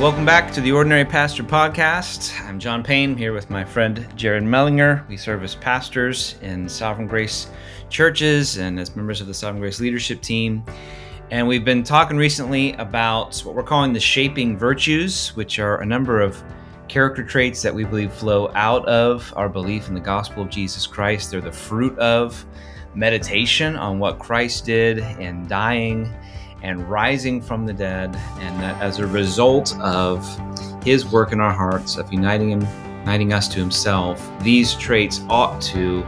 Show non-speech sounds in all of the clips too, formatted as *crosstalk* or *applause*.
Welcome back to the Ordinary Pastor Podcast. I'm John Payne here with my friend Jared Mellinger. We serve as pastors in Sovereign Grace churches and as members of the Sovereign Grace leadership team. And we've been talking recently about what we're calling the shaping virtues, which are a number of character traits that we believe flow out of our belief in the gospel of Jesus Christ. They're the fruit of meditation on what Christ did in dying and rising from the dead, and that as a result of his work in our hearts of uniting him, uniting us to himself, these traits ought to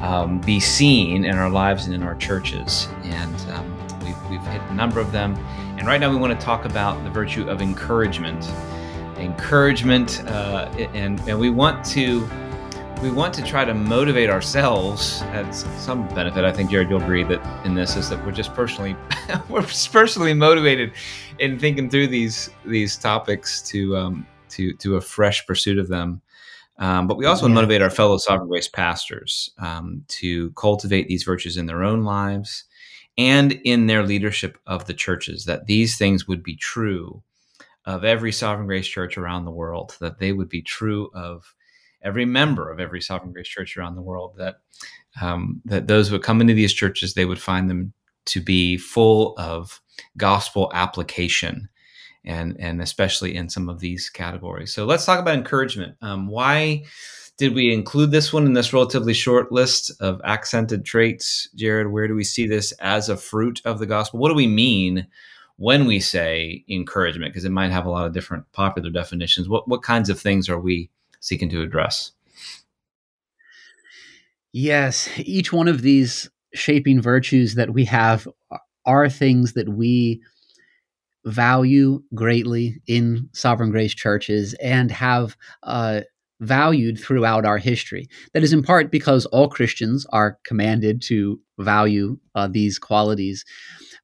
um, be seen in our lives and in our churches. And um, we've, we've hit a number of them. And right now, we want to talk about the virtue of encouragement. Encouragement, uh, and, and we want to we want to try to motivate ourselves at some benefit. I think Jared, you'll agree that in this is that we're just personally *laughs* we're personally motivated in thinking through these these topics to um, to to a fresh pursuit of them. Um, but we also yeah. want to motivate our fellow sovereign grace pastors um, to cultivate these virtues in their own lives and in their leadership of the churches. That these things would be true of every sovereign grace church around the world. That they would be true of every member of every Sovereign Grace Church around the world that um, that those who would come into these churches they would find them to be full of gospel application and and especially in some of these categories. So let's talk about encouragement. Um, why did we include this one in this relatively short list of accented traits, Jared? Where do we see this as a fruit of the gospel? What do we mean when we say encouragement? Because it might have a lot of different popular definitions. What what kinds of things are we seeking to address. Yes, each one of these shaping virtues that we have are things that we value greatly in sovereign grace churches and have uh, valued throughout our history. That is in part because all Christians are commanded to value uh, these qualities.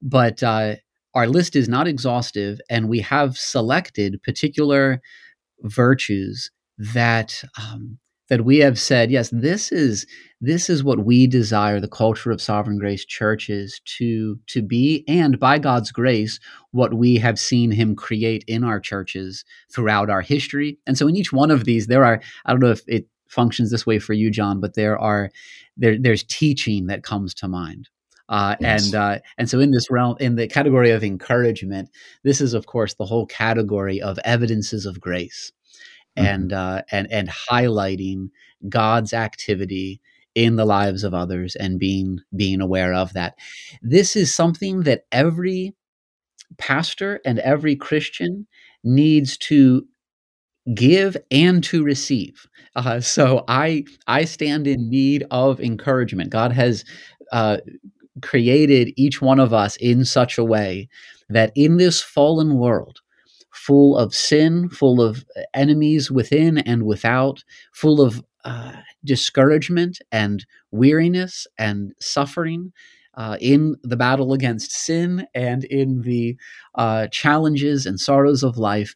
But uh, our list is not exhaustive, and we have selected particular virtues that um, that we have said, yes, this is this is what we desire the culture of sovereign grace churches to to be, and by God's grace, what we have seen Him create in our churches throughout our history. And so, in each one of these, there are I don't know if it functions this way for you, John, but there are there there's teaching that comes to mind. Uh, yes. And uh, and so in this realm, in the category of encouragement, this is of course the whole category of evidences of grace mm-hmm. and uh, and and highlighting God's activity in the lives of others and being being aware of that. This is something that every pastor and every Christian needs to give and to receive. Uh, so I I stand in need of encouragement. God has uh, created each one of us in such a way that in this fallen world full of sin, full of enemies within and without, full of uh, discouragement and weariness and suffering. Uh, in the battle against sin and in the uh, challenges and sorrows of life,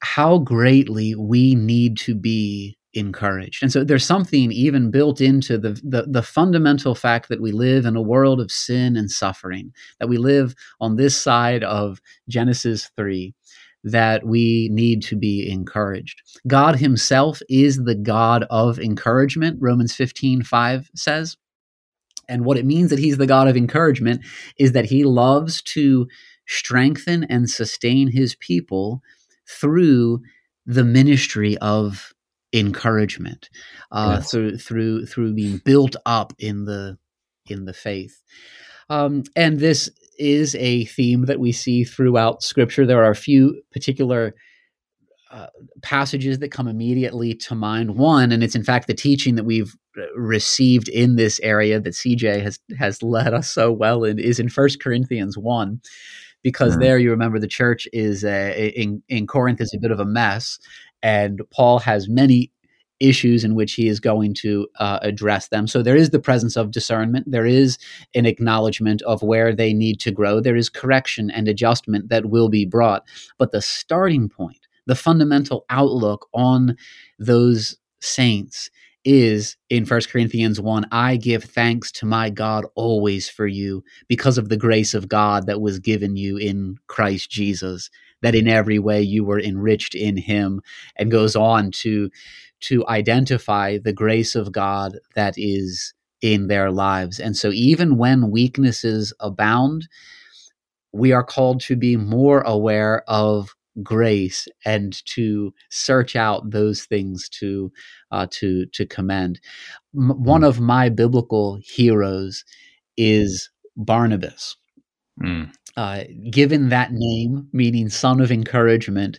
how greatly we need to be encouraged. And so there's something even built into the, the, the fundamental fact that we live in a world of sin and suffering, that we live on this side of Genesis 3 that we need to be encouraged. God Himself is the God of encouragement, Romans 15 5 says. And what it means that He's the God of encouragement is that He loves to strengthen and sustain His people through the ministry of encouragement, uh, yes. through through through being built up in the in the faith. Um, and this is a theme that we see throughout Scripture. There are a few particular uh, passages that come immediately to mind. One, and it's in fact the teaching that we've uh, received in this area that CJ has has led us so well in is in First Corinthians one, because mm-hmm. there you remember the church is a, in in Corinth is a bit of a mess, and Paul has many issues in which he is going to uh, address them. So there is the presence of discernment. There is an acknowledgement of where they need to grow. There is correction and adjustment that will be brought. But the starting point, the fundamental outlook on those saints is in 1 Corinthians 1 I give thanks to my God always for you because of the grace of God that was given you in Christ Jesus that in every way you were enriched in him and goes on to to identify the grace of God that is in their lives and so even when weaknesses abound we are called to be more aware of grace and to search out those things to uh, to to commend. M- one of my biblical heroes is Barnabas. Mm. Uh, given that name, meaning son of encouragement,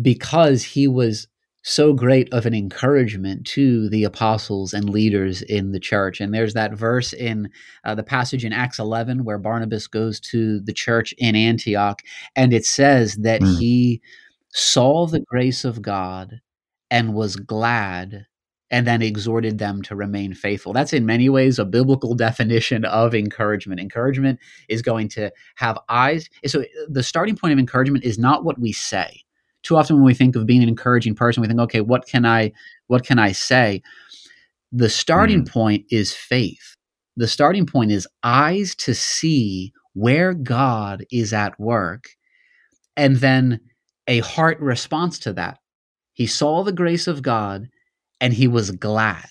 because he was so great of an encouragement to the apostles and leaders in the church. And there's that verse in uh, the passage in Acts 11 where Barnabas goes to the church in Antioch, and it says that mm. he saw the grace of God and was glad and then exhorted them to remain faithful. That's in many ways a biblical definition of encouragement. Encouragement is going to have eyes. So the starting point of encouragement is not what we say too often when we think of being an encouraging person, we think, okay, what can I what can I say? The starting mm. point is faith. The starting point is eyes to see where God is at work, and then a heart response to that. He saw the grace of God and he was glad.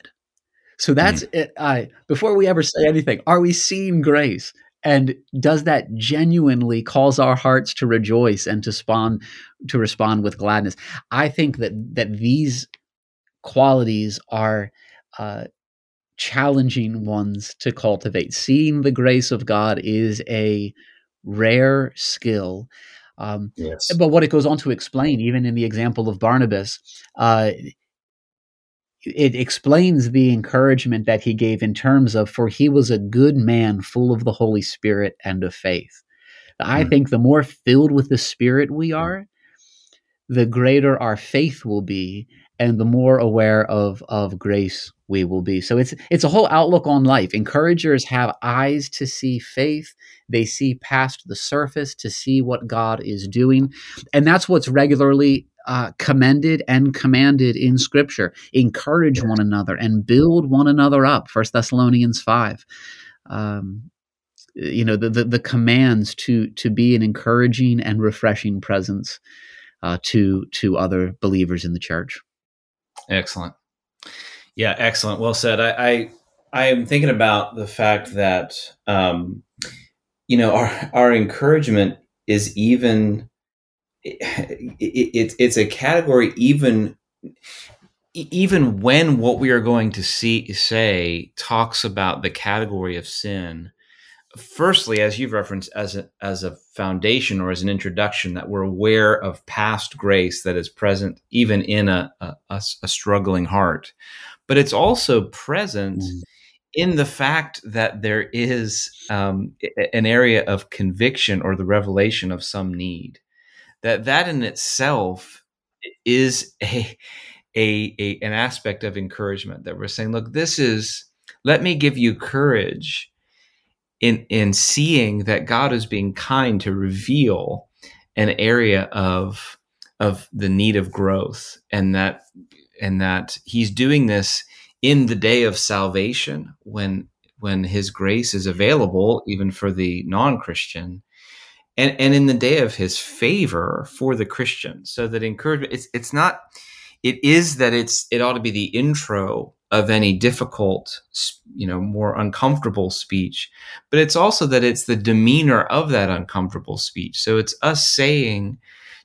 So that's mm. it. I, before we ever say anything, are we seeing grace? and does that genuinely cause our hearts to rejoice and to spawn to respond with gladness i think that that these qualities are uh, challenging ones to cultivate seeing the grace of god is a rare skill um, yes. but what it goes on to explain even in the example of barnabas uh, it explains the encouragement that he gave in terms of for he was a good man full of the holy spirit and of faith. I mm. think the more filled with the spirit we are the greater our faith will be and the more aware of of grace we will be. So it's it's a whole outlook on life. Encouragers have eyes to see faith. They see past the surface to see what god is doing. And that's what's regularly uh, commended and commanded in Scripture. Encourage one another and build one another up. First Thessalonians five. Um, you know the, the, the commands to to be an encouraging and refreshing presence uh, to to other believers in the church. Excellent. Yeah, excellent. Well said. I I, I am thinking about the fact that um, you know our our encouragement is even it, it, it's a category even even when what we are going to see say talks about the category of sin firstly as you've referenced as a, as a foundation or as an introduction that we're aware of past grace that is present even in a, a, a struggling heart but it's also present mm. in the fact that there is um, an area of conviction or the revelation of some need that that in itself is a, a, a an aspect of encouragement that we're saying look this is let me give you courage in in seeing that God is being kind to reveal an area of of the need of growth and that and that he's doing this in the day of salvation when when his grace is available even for the non-christian and and in the day of his favor for the Christian. So that encouragement it's it's not it is that it's it ought to be the intro of any difficult you know more uncomfortable speech but it's also that it's the demeanor of that uncomfortable speech so it's us saying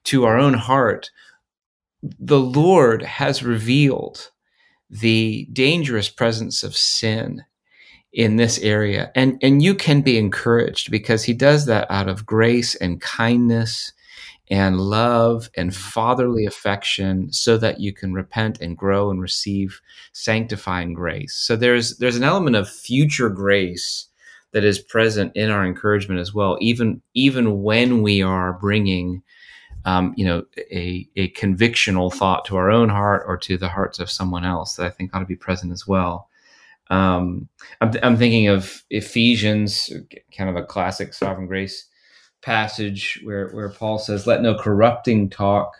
to our own heart the lord has revealed the dangerous presence of sin in this area. And and you can be encouraged because he does that out of grace and kindness and love and fatherly affection so that you can repent and grow and receive sanctifying grace. So there's there's an element of future grace that is present in our encouragement as well even even when we are bringing um, you know a, a convictional thought to our own heart or to the hearts of someone else that i think ought to be present as well um, I'm, I'm thinking of Ephesians, kind of a classic sovereign grace passage where, where Paul says, Let no corrupting talk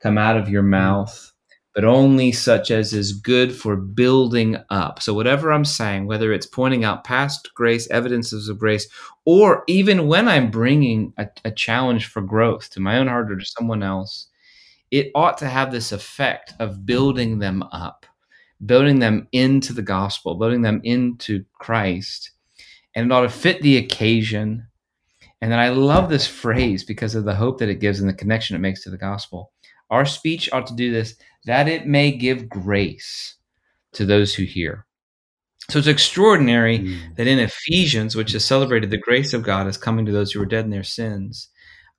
come out of your mouth, but only such as is good for building up. So, whatever I'm saying, whether it's pointing out past grace, evidences of grace, or even when I'm bringing a, a challenge for growth to my own heart or to someone else, it ought to have this effect of building them up, building them into the gospel, building them into Christ. And it ought to fit the occasion. And then I love this phrase because of the hope that it gives and the connection it makes to the gospel. Our speech ought to do this that it may give grace to those who hear. So it's extraordinary mm. that in Ephesians, which has celebrated the grace of God as coming to those who are dead in their sins,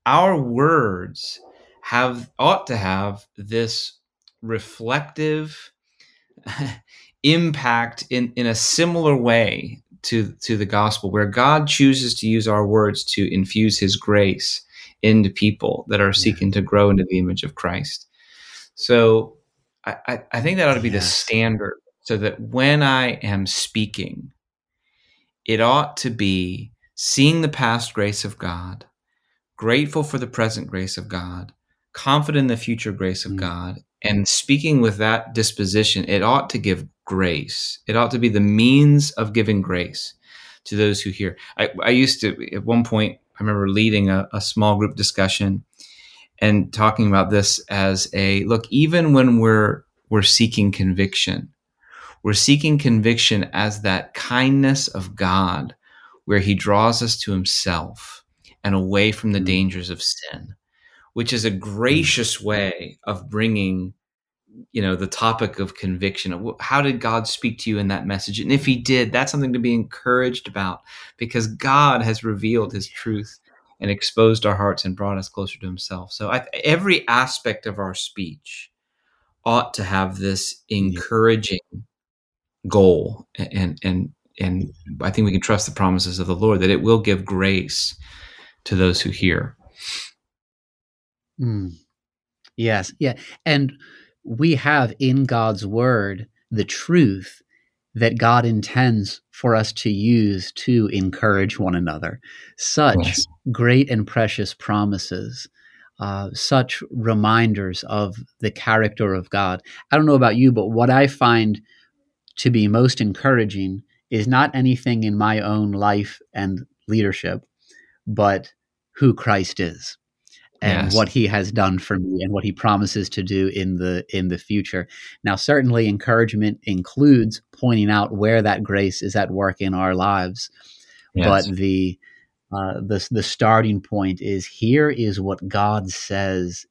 our words have ought to have this reflective *laughs* impact in, in a similar way to, to the gospel, where God chooses to use our words to infuse his grace into people that are seeking to grow into the image of Christ. So I, I think that ought to be yes. the standard so that when I am speaking, it ought to be seeing the past grace of God, grateful for the present grace of God, confident in the future grace of mm. God, and speaking with that disposition, it ought to give grace. It ought to be the means of giving grace to those who hear. I, I used to, at one point, I remember leading a, a small group discussion and talking about this as a look even when we're we're seeking conviction we're seeking conviction as that kindness of god where he draws us to himself and away from the mm. dangers of sin which is a gracious way of bringing you know the topic of conviction. How did god speak to you in that message? And if he did that's something to be encouraged about because god has revealed his truth and exposed our hearts and brought us closer to himself. So I, every aspect of our speech ought to have this encouraging goal and and and i think we can trust the promises of the lord that it will give grace to those who hear. Mm. yes. Yeah. And we have in god's word the truth that God intends for us to use to encourage one another. Such yes. great and precious promises, uh, such reminders of the character of God. I don't know about you, but what I find to be most encouraging is not anything in my own life and leadership, but who Christ is and yes. what he has done for me and what he promises to do in the in the future now certainly encouragement includes pointing out where that grace is at work in our lives yes. but the uh, the the starting point is here is what God says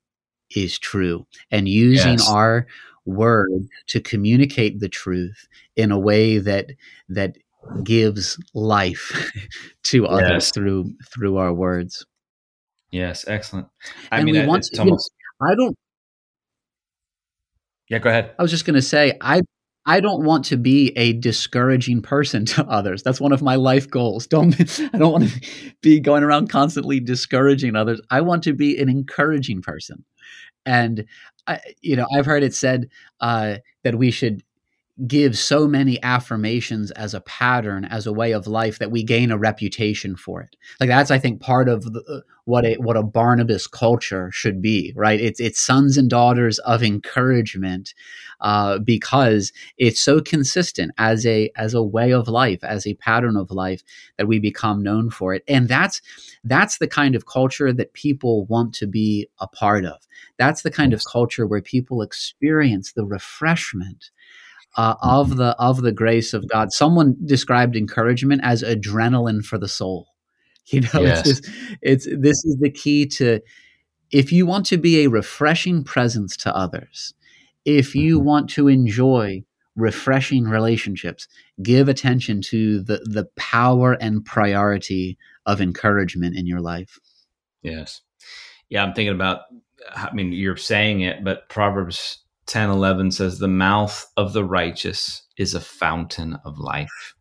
is true and using yes. our word to communicate the truth in a way that that gives life *laughs* to others through through our words Yes, excellent. I and mean, we want to, almost... I don't. Yeah, go ahead. I was just going to say, I I don't want to be a discouraging person *laughs* to others. That's one of my life goals. Don't *laughs* I don't want to be going around constantly discouraging others. I want to be an encouraging person. And I, you know, I've heard it said uh, that we should give so many affirmations as a pattern as a way of life that we gain a reputation for it like that's i think part of the, uh, what a what a barnabas culture should be right? It's it's sons and daughters of encouragement uh, because it's so consistent as a as a way of life as a pattern of life that we become known for it. And that's that's the kind of culture that people want to be a part of. That's the kind of culture where people experience the refreshment uh, of the of the grace of God. Someone described encouragement as adrenaline for the soul. You know, yes. it's, just, it's this is the key to if you want to be a refreshing presence to others, if you mm-hmm. want to enjoy refreshing relationships, give attention to the the power and priority of encouragement in your life. Yes. Yeah, I'm thinking about I mean, you're saying it, but Proverbs 10 11 says the mouth of the righteous is a fountain of life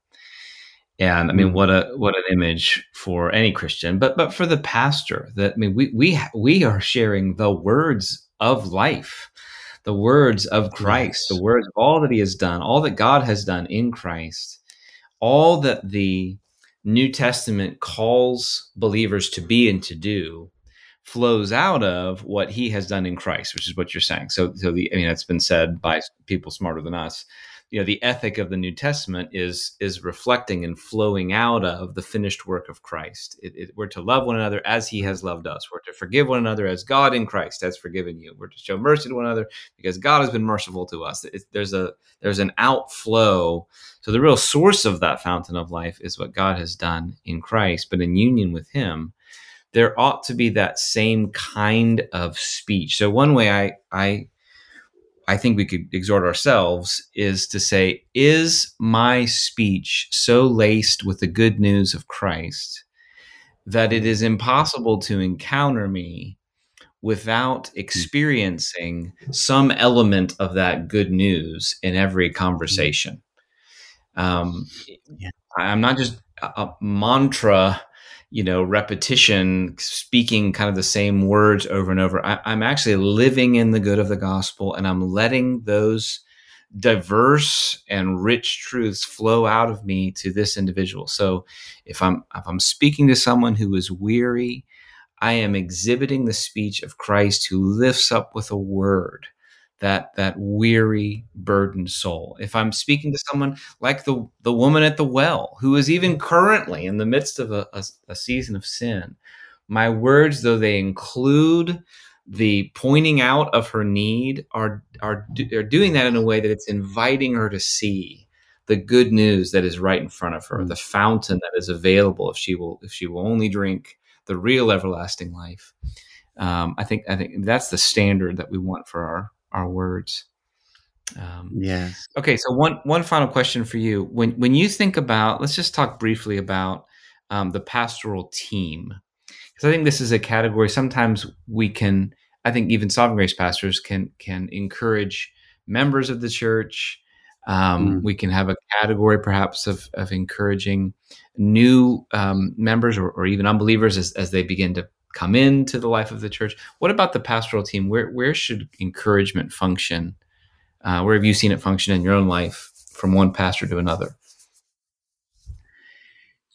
and i mean mm. what a what an image for any christian but but for the pastor that i mean we we we are sharing the words of life the words of christ yes. the words of all that he has done all that god has done in christ all that the new testament calls believers to be and to do flows out of what he has done in Christ, which is what you're saying. So, so the, I mean, that's been said by people smarter than us. You know, the ethic of the New Testament is is reflecting and flowing out of the finished work of Christ. It, it, we're to love one another as He has loved us. We're to forgive one another as God in Christ has forgiven you. We're to show mercy to one another because God has been merciful to us. It, there's a there's an outflow. So the real source of that fountain of life is what God has done in Christ, but in union with Him there ought to be that same kind of speech. So one way I I I think we could exhort ourselves is to say, is my speech so laced with the good news of Christ that it is impossible to encounter me without hmm. experiencing some element of that good news in every hmm. conversation? Um, yeah. I'm not just a, a mantra you know repetition speaking kind of the same words over and over. I, am actually living in the good of the gospel and i'm letting those diverse and rich truths flow out of me to this individual. So if i'm if i'm speaking to someone who is weary i am exhibiting the speech of christ who lifts up with a word that that weary burdened soul. If i'm speaking to someone like the the woman at the well who is even currently in the midst of a, a, a season of sin my words though they include the pointing out of her need are are are doing that in a way that it's inviting her to see the good news that is right in front of her the fountain that is available if she will if she will only drink the real everlasting life. Um, i think i think that's the standard that we want for our our words. Um, yes. Okay, so one one final question for you. When when you think about, let's just talk briefly about um, the pastoral team, because I think this is a category. Sometimes we can, I think, even Sovereign Grace pastors can can encourage members of the church. Um, mm. We can have a category, perhaps, of of encouraging new um, members or, or even unbelievers as, as they begin to come into the life of the church. What about the pastoral team? Where where should encouragement function? Uh, where have you seen it function in your own life from one pastor to another?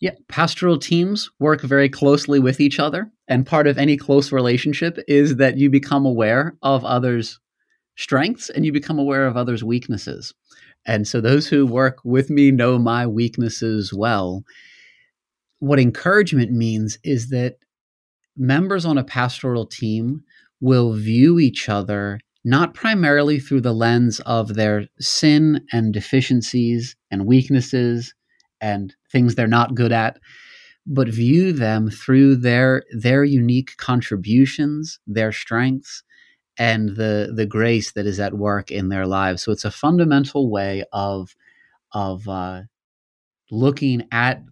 Yeah, pastoral teams work very closely with each other. And part of any close relationship is that you become aware of others' strengths and you become aware of others' weaknesses. And so those who work with me know my weaknesses well. What encouragement means is that members on a pastoral team will view each other not primarily through the lens of their sin and deficiencies and weaknesses and things they're not good at but view them through their their unique contributions their strengths and the the grace that is at work in their lives. So it's a fundamental way of of uh, looking at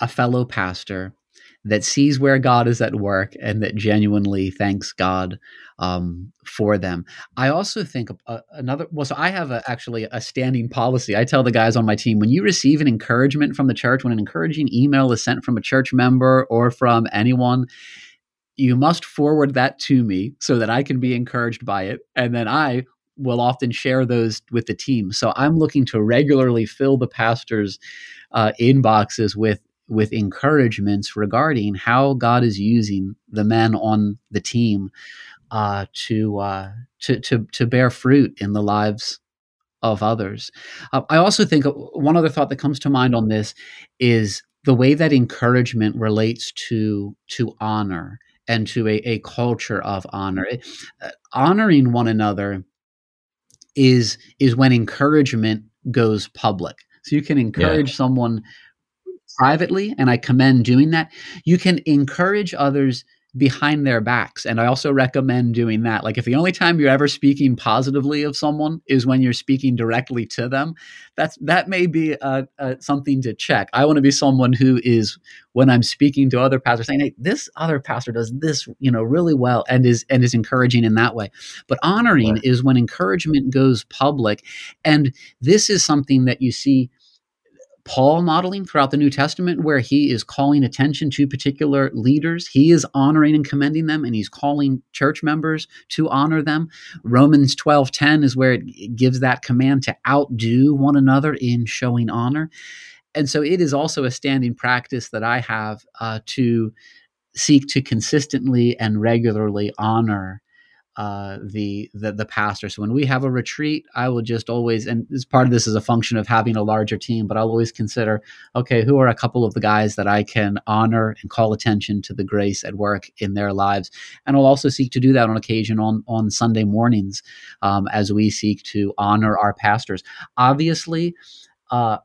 a fellow pastor that sees where God is at work and that genuinely thanks God um, for them. I also think uh, another. Well, so I have a, actually a standing policy. I tell the guys on my team when you receive an encouragement from the church, when an encouraging email is sent from a church member or from anyone. You must forward that to me so that I can be encouraged by it. And then I will often share those with the team. So I'm looking to regularly fill the pastor's uh, inboxes with with encouragements regarding how God is using the men on the team uh, to, uh, to to to bear fruit in the lives of others. Uh, I also think uh, one other thought that comes to mind on this is the way that encouragement relates to to honor and to a, a culture of honor. Uh, honoring one another is is when encouragement goes public. So you can encourage yeah. someone privately, and I commend doing that. You can encourage others behind their backs. And I also recommend doing that. Like, if the only time you're ever speaking positively of someone is when you're speaking directly to them, that's that may be uh, uh, something to check. I want to be someone who is, when I'm speaking to other pastors, saying, "Hey, this other pastor does this, you know, really well," and is and is encouraging in that way. But honoring right. is when encouragement goes public, and this is something that you see Paul modeling throughout the New Testament, where he is calling attention to particular leaders. He is honoring and commending them, and he's calling church members to honor them. Romans 12 10 is where it gives that command to outdo one another in showing honor. And so it is also a standing practice that I have uh, to seek to consistently and regularly honor uh, the, the the pastor. So when we have a retreat, I will just always, and this part of this is a function of having a larger team, but I'll always consider, okay, who are a couple of the guys that I can honor and call attention to the grace at work in their lives, and I'll also seek to do that on occasion on on Sunday mornings, um, as we seek to honor our pastors. Obviously, uh,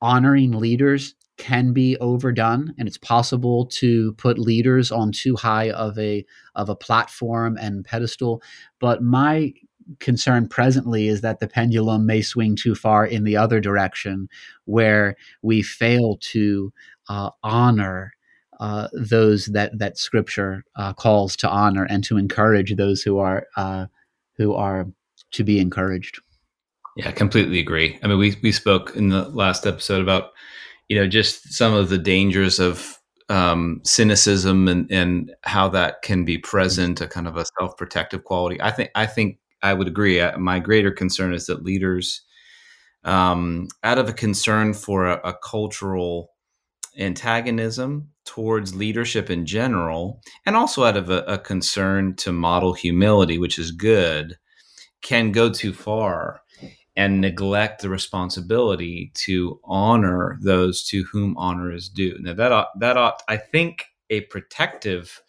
honoring leaders can be overdone and it's possible to put leaders on too high of a of a platform and pedestal but my concern presently is that the pendulum may swing too far in the other direction where we fail to uh, honor uh, those that that scripture uh, calls to honor and to encourage those who are uh, who are to be encouraged yeah, completely agree. I mean, we we spoke in the last episode about you know just some of the dangers of um, cynicism and and how that can be present, a kind of a self protective quality. I think I think I would agree. Uh, my greater concern is that leaders, um, out of a concern for a, a cultural antagonism towards leadership in general, and also out of a, a concern to model humility, which is good, can go too far and neglect the responsibility to honor those to whom honor is due. Now that ought, that ought, I think, a protective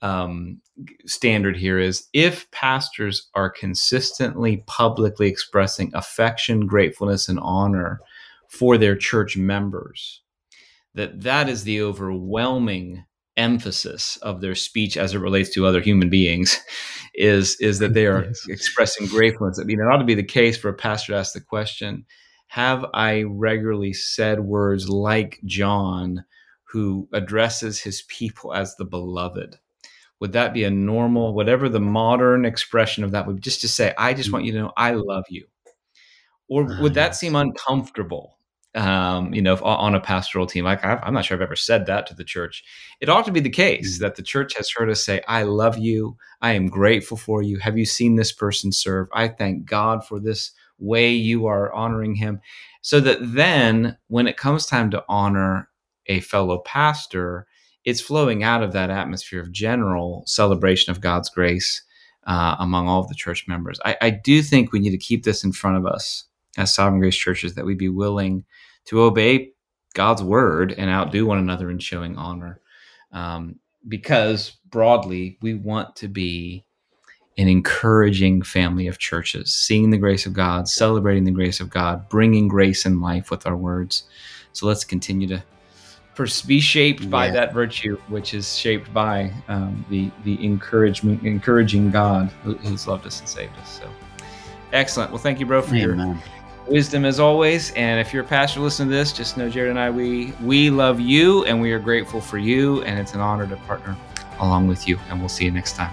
um, standard here is if pastors are consistently publicly expressing affection, gratefulness, and honor for their church members, that that is the overwhelming emphasis of their speech as it relates to other human beings *laughs* is is that they are yes. expressing gratefulness. I mean, it ought to be the case for a pastor to ask the question: Have I regularly said words like John, who addresses his people as the beloved? Would that be a normal, whatever the modern expression of that would be, just to say, I just mm. want you to know I love you? Or would that ah, seem uncomfortable? Um, you know, on a pastoral team. Like I'm not sure I've ever said that to the church. It ought to be the case mm-hmm. that the church has heard us say, "I love you. I am grateful for you. Have you seen this person serve? I thank God for this way you are honoring him." So that then, when it comes time to honor a fellow pastor, it's flowing out of that atmosphere of general celebration of God's grace uh, among all of the church members. I, I do think we need to keep this in front of us as Sovereign Grace churches that we be willing to obey God's word and outdo one another in showing honor. Um, because broadly, we want to be an encouraging family of churches, seeing the grace of God, celebrating the grace of God, bringing grace and life with our words. So let's continue to be shaped yeah. by that virtue, which is shaped by um, the the encouragement, encouraging God who, who's loved us and saved us. So excellent. Well, thank you, bro, for Amen. your wisdom as always. And if you're a pastor listening to this, just know Jared and I, we we love you and we are grateful for you. And it's an honor to partner along with you. And we'll see you next time.